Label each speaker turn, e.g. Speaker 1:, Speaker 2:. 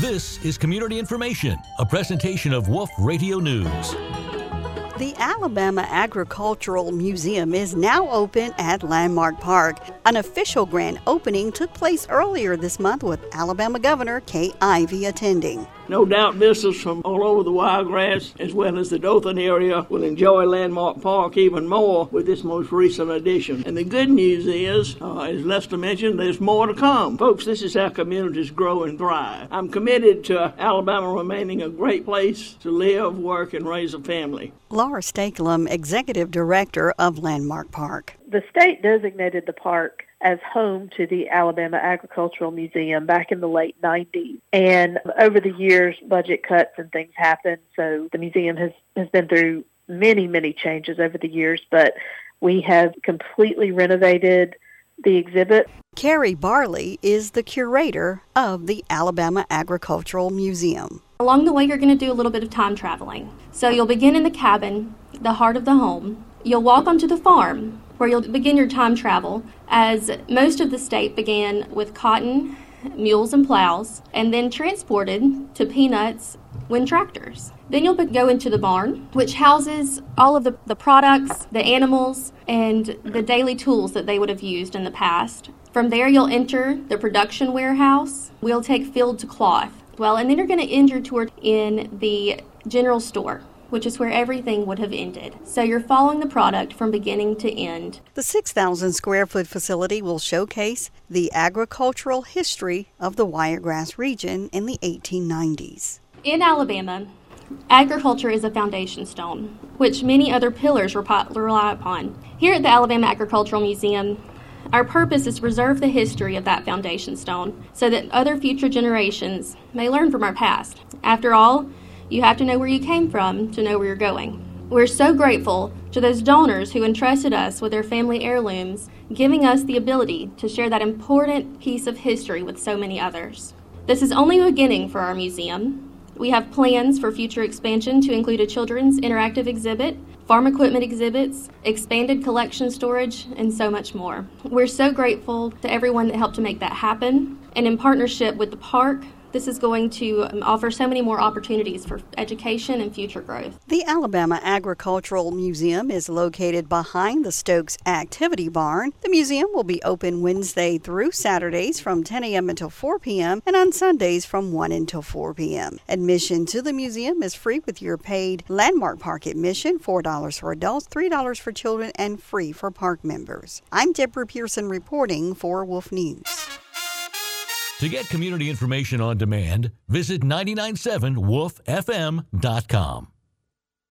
Speaker 1: This is Community Information, a presentation of Wolf Radio News.
Speaker 2: The Alabama Agricultural Museum is now open at Landmark Park. An official grand opening took place earlier this month with Alabama Governor Kay Ivey attending.
Speaker 3: No doubt visitors from all over the Wiregrass as well as the Dothan area will enjoy Landmark Park even more with this most recent addition. And the good news is, uh, as Lester mentioned, there's more to come. Folks, this is how communities grow and thrive. I'm committed to Alabama remaining a great place to live, work, and raise a family.
Speaker 2: Laura Stakelum, Executive Director of Landmark Park.
Speaker 4: The state designated the park as home to the Alabama Agricultural Museum back in the late 90s. And over the years, budget cuts and things happened. So the museum has, has been through many, many changes over the years, but we have completely renovated the exhibit.
Speaker 2: Carrie Barley is the curator of the Alabama Agricultural Museum.
Speaker 5: Along the way, you're going to do a little bit of time traveling. So you'll begin in the cabin, the heart of the home. You'll walk onto the farm, where you'll begin your time travel, as most of the state began with cotton, mules, and plows, and then transported to peanuts when tractors. Then you'll go into the barn, which houses all of the, the products, the animals, and the daily tools that they would have used in the past. From there, you'll enter the production warehouse. We'll take field to cloth. Well, and then you're going to end your tour in the general store, which is where everything would have ended. So you're following the product from beginning to end.
Speaker 2: The 6,000 square foot facility will showcase the agricultural history of the Wiregrass region in the 1890s.
Speaker 5: In Alabama, agriculture is a foundation stone, which many other pillars rely upon. Here at the Alabama Agricultural Museum, our purpose is to preserve the history of that foundation stone so that other future generations may learn from our past. After all, you have to know where you came from to know where you're going. We're so grateful to those donors who entrusted us with their family heirlooms, giving us the ability to share that important piece of history with so many others. This is only the beginning for our museum. We have plans for future expansion to include a children's interactive exhibit, farm equipment exhibits, expanded collection storage, and so much more. We're so grateful to everyone that helped to make that happen. And in partnership with the park, this is going to um, offer so many more opportunities for education and future growth.
Speaker 2: The Alabama Agricultural Museum is located behind the Stokes Activity Barn. The museum will be open Wednesday through Saturdays from 10 a.m. until 4 p.m. and on Sundays from 1 until 4 p.m. Admission to the museum is free with your paid Landmark Park admission $4 for adults, $3 for children, and free for park members. I'm Deborah Pearson reporting for Wolf News.
Speaker 1: To get community information on demand, visit 997wolffm.com.